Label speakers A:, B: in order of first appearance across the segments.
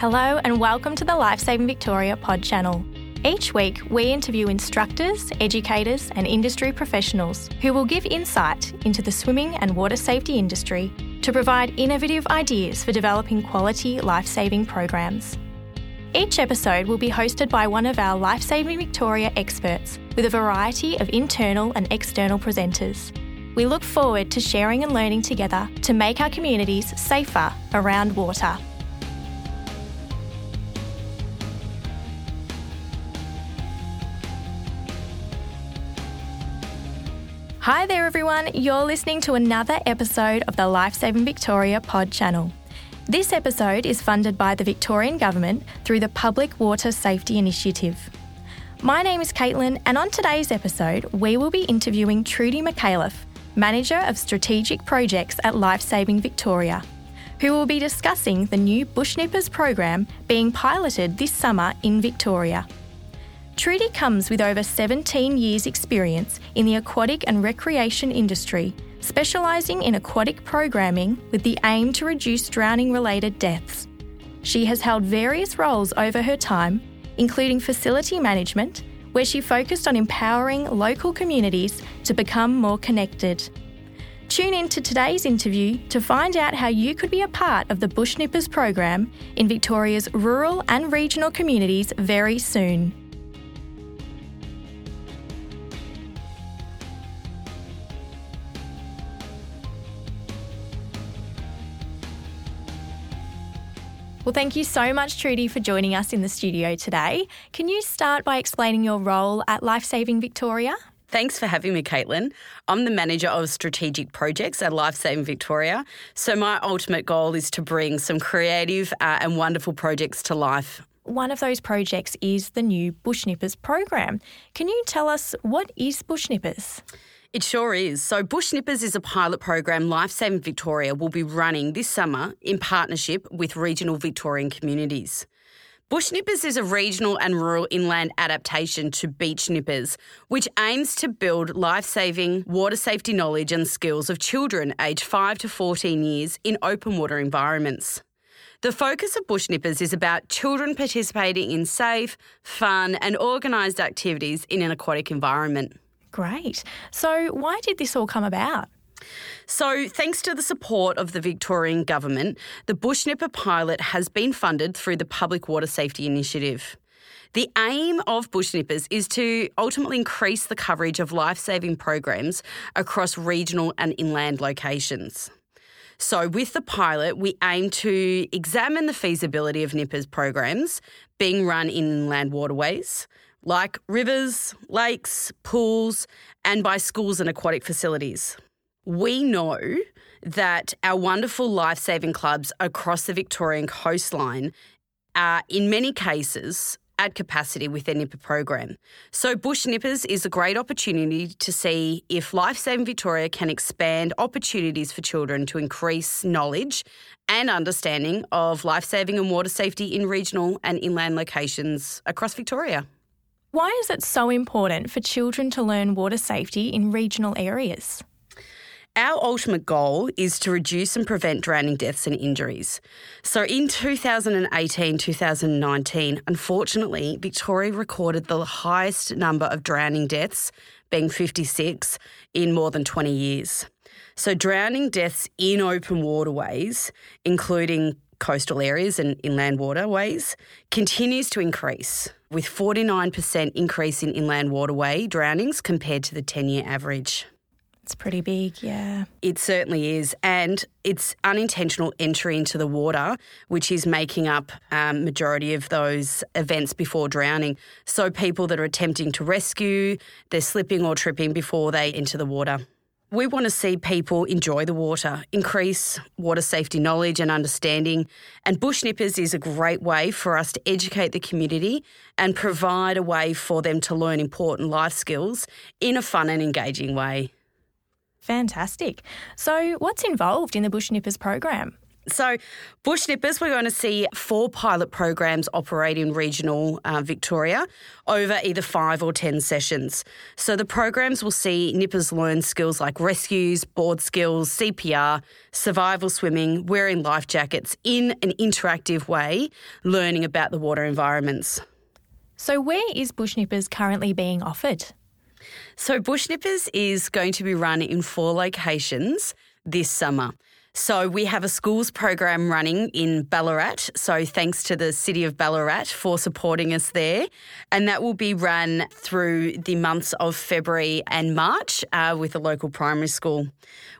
A: Hello, and welcome to the Lifesaving Victoria pod channel. Each week, we interview instructors, educators, and industry professionals who will give insight into the swimming and water safety industry to provide innovative ideas for developing quality lifesaving programs. Each episode will be hosted by one of our Lifesaving Victoria experts with a variety of internal and external presenters. We look forward to sharing and learning together to make our communities safer around water. Hi there, everyone. You're listening to another episode of the Lifesaving Victoria pod channel. This episode is funded by the Victorian Government through the Public Water Safety Initiative. My name is Caitlin, and on today's episode, we will be interviewing Trudy McAuliffe, Manager of Strategic Projects at Lifesaving Victoria, who will be discussing the new Bush Nippers program being piloted this summer in Victoria. Trudy comes with over 17 years' experience in the aquatic and recreation industry, specialising in aquatic programming with the aim to reduce drowning related deaths. She has held various roles over her time, including facility management, where she focused on empowering local communities to become more connected. Tune in to today's interview to find out how you could be a part of the Bush Nippers program in Victoria's rural and regional communities very soon. Well, thank you so much, Trudy, for joining us in the studio today. Can you start by explaining your role at Lifesaving Victoria?
B: Thanks for having me, Caitlin. I'm the manager of strategic projects at Lifesaving Victoria. So, my ultimate goal is to bring some creative uh, and wonderful projects to life.
A: One of those projects is the new Bush Nippers program. Can you tell us what is Bush Nippers?
B: It sure is. So, Bush Nippers is a pilot program Lifesaving Victoria will be running this summer in partnership with regional Victorian communities. Bush Nippers is a regional and rural inland adaptation to Beach Nippers, which aims to build life saving water safety knowledge and skills of children aged 5 to 14 years in open water environments. The focus of Bush Nippers is about children participating in safe, fun, and organised activities in an aquatic environment.
A: Great. So, why did this all come about?
B: So, thanks to the support of the Victorian Government, the Bush Nipper pilot has been funded through the Public Water Safety Initiative. The aim of Bush Nippers is to ultimately increase the coverage of life saving programs across regional and inland locations. So, with the pilot, we aim to examine the feasibility of Nippers programs being run in inland waterways, like rivers, lakes, pools, and by schools and aquatic facilities. We know that our wonderful life saving clubs across the Victorian coastline are, in many cases, at capacity with their Nipper program. So, Bush Nippers is a great opportunity to see if Life Saving Victoria can expand opportunities for children to increase knowledge and understanding of life saving and water safety in regional and inland locations across Victoria.
A: Why is it so important for children to learn water safety in regional areas?
B: Our ultimate goal is to reduce and prevent drowning deaths and injuries. So in 2018 2019, unfortunately, Victoria recorded the highest number of drowning deaths, being 56, in more than 20 years. So drowning deaths in open waterways, including coastal areas and inland waterways, continues to increase with 49% increase in inland waterway drownings compared to the 10 year average.
A: It's pretty big, yeah.
B: It certainly is. And it's unintentional entry into the water, which is making up um, majority of those events before drowning. So people that are attempting to rescue, they're slipping or tripping before they enter the water. We want to see people enjoy the water, increase water safety knowledge and understanding. And Bush Nippers is a great way for us to educate the community and provide a way for them to learn important life skills in a fun and engaging way.
A: Fantastic. So, what's involved in the Bush Nippers program?
B: So, Bush Nippers, we're going to see four pilot programs operate in regional uh, Victoria over either five or 10 sessions. So, the programs will see nippers learn skills like rescues, board skills, CPR, survival swimming, wearing life jackets in an interactive way, learning about the water environments.
A: So, where is Bush Nippers currently being offered?
B: So, Bush Nippers is going to be run in four locations this summer. So we have a schools program running in Ballarat. So thanks to the City of Ballarat for supporting us there. And that will be run through the months of February and March uh, with a local primary school.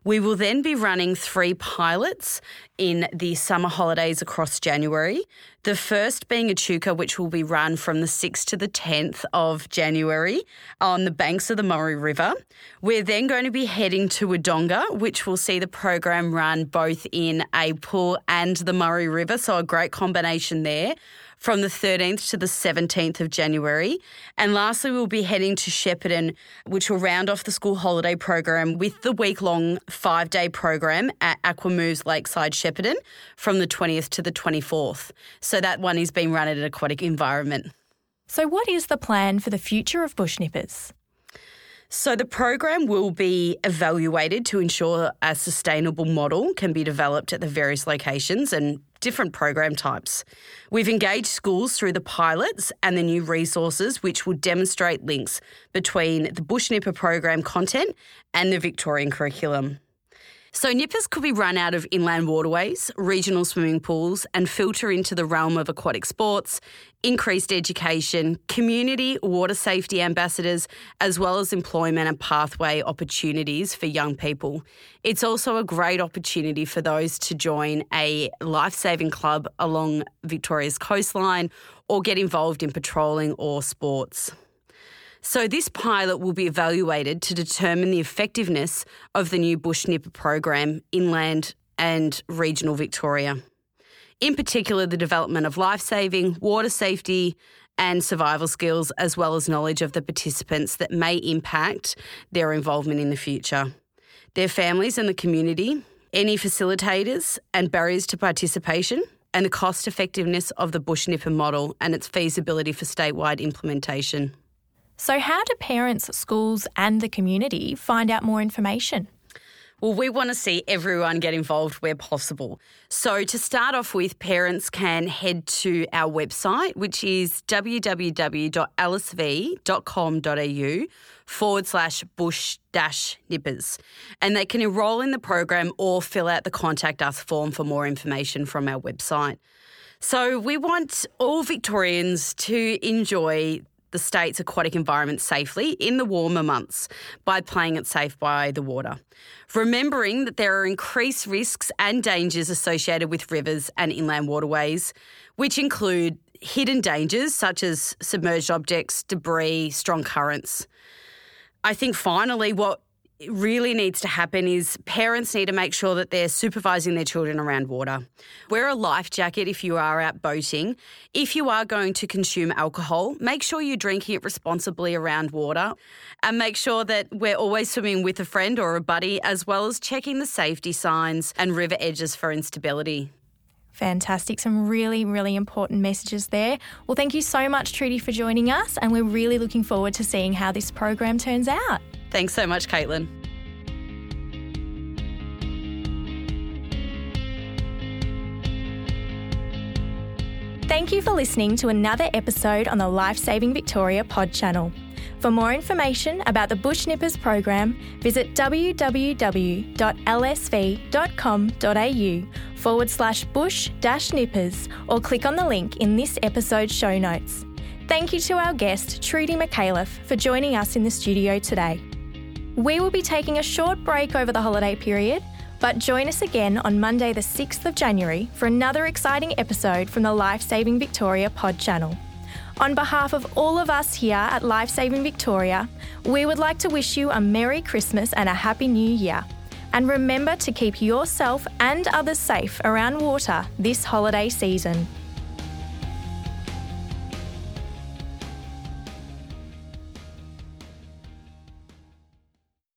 B: We will then be running three pilots in the summer holidays across January. The first being Echuca, which will be run from the 6th to the 10th of January on the banks of the Murray River. We're then going to be heading to Wodonga, which will see the program run both in a pool and the Murray River. So, a great combination there from the 13th to the 17th of January. And lastly, we'll be heading to Shepparton, which will round off the school holiday program with the week long five day program at Aquamoves Lakeside Shepparton from the 20th to the 24th. So that one is being run at an aquatic environment.
A: So, what is the plan for the future of bush nippers?
B: So, the program will be evaluated to ensure a sustainable model can be developed at the various locations and different program types. We've engaged schools through the pilots and the new resources, which will demonstrate links between the Bush Nipper program content and the Victorian curriculum. So, nippers could be run out of inland waterways, regional swimming pools, and filter into the realm of aquatic sports, increased education, community water safety ambassadors, as well as employment and pathway opportunities for young people. It's also a great opportunity for those to join a life saving club along Victoria's coastline or get involved in patrolling or sports. So, this pilot will be evaluated to determine the effectiveness of the new Bush Nipper program inland and regional Victoria. In particular, the development of life saving, water safety, and survival skills, as well as knowledge of the participants that may impact their involvement in the future. Their families and the community, any facilitators and barriers to participation, and the cost effectiveness of the Bush Nipper model and its feasibility for statewide implementation.
A: So, how do parents, schools, and the community find out more information?
B: Well, we want to see everyone get involved where possible. So, to start off with, parents can head to our website, which is www.lsv.com.au forward slash bush dash nippers. And they can enrol in the program or fill out the contact us form for more information from our website. So, we want all Victorians to enjoy the state's aquatic environment safely in the warmer months by playing it safe by the water. Remembering that there are increased risks and dangers associated with rivers and inland waterways, which include hidden dangers such as submerged objects, debris, strong currents. I think finally, what really needs to happen is parents need to make sure that they're supervising their children around water. Wear a life jacket if you are out boating. If you are going to consume alcohol, make sure you're drinking it responsibly around water and make sure that we're always swimming with a friend or a buddy, as well as checking the safety signs and river edges for instability.
A: Fantastic. Some really, really important messages there. Well, thank you so much, Trudy, for joining us, and we're really looking forward to seeing how this program turns out.
B: Thanks so much, Caitlin.
A: Thank you for listening to another episode on the Life Saving Victoria pod channel. For more information about the Bush Nippers program, visit www.lsv.com.au forward slash bush dash nippers or click on the link in this episode's show notes. Thank you to our guest, Trudy McAuliffe, for joining us in the studio today. We will be taking a short break over the holiday period, but join us again on Monday, the 6th of January, for another exciting episode from the Life Saving Victoria pod channel. On behalf of all of us here at Life Saving Victoria, we would like to wish you a Merry Christmas and a Happy New Year. And remember to keep yourself and others safe around water this holiday season.